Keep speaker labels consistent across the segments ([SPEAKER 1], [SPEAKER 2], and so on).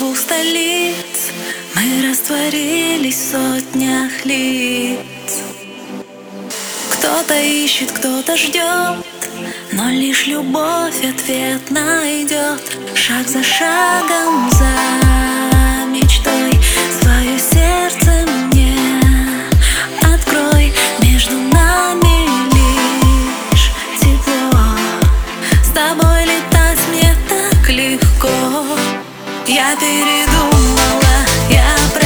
[SPEAKER 1] двух столиц Мы растворились в сотнях лиц. Кто-то ищет, кто-то ждет Но лишь любовь ответ найдет. Шаг за шагом за мечтой Свое сердце мне открой. Между нами лишь тепло. С тобой летать мне так легко. Я передумала простила,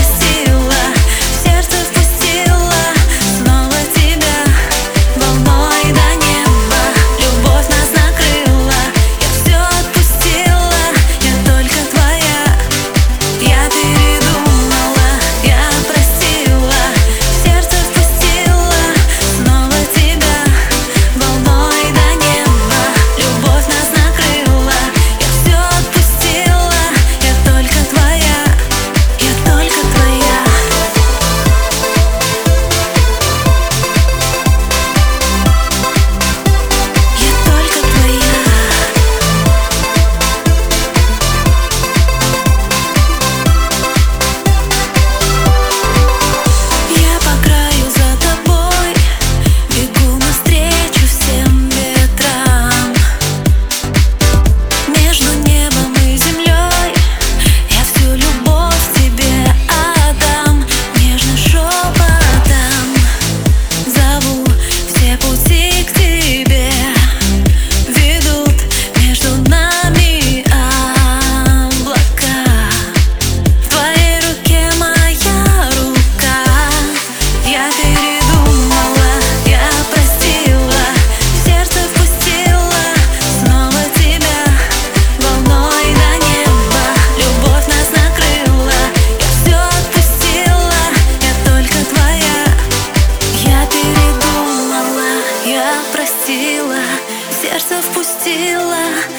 [SPEAKER 1] сердце впустила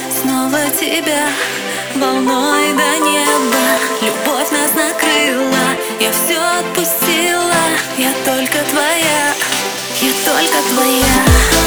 [SPEAKER 1] Снова тебя волной до неба. Любовь нас накрыла, я все отпустила. Я только твоя, я только твоя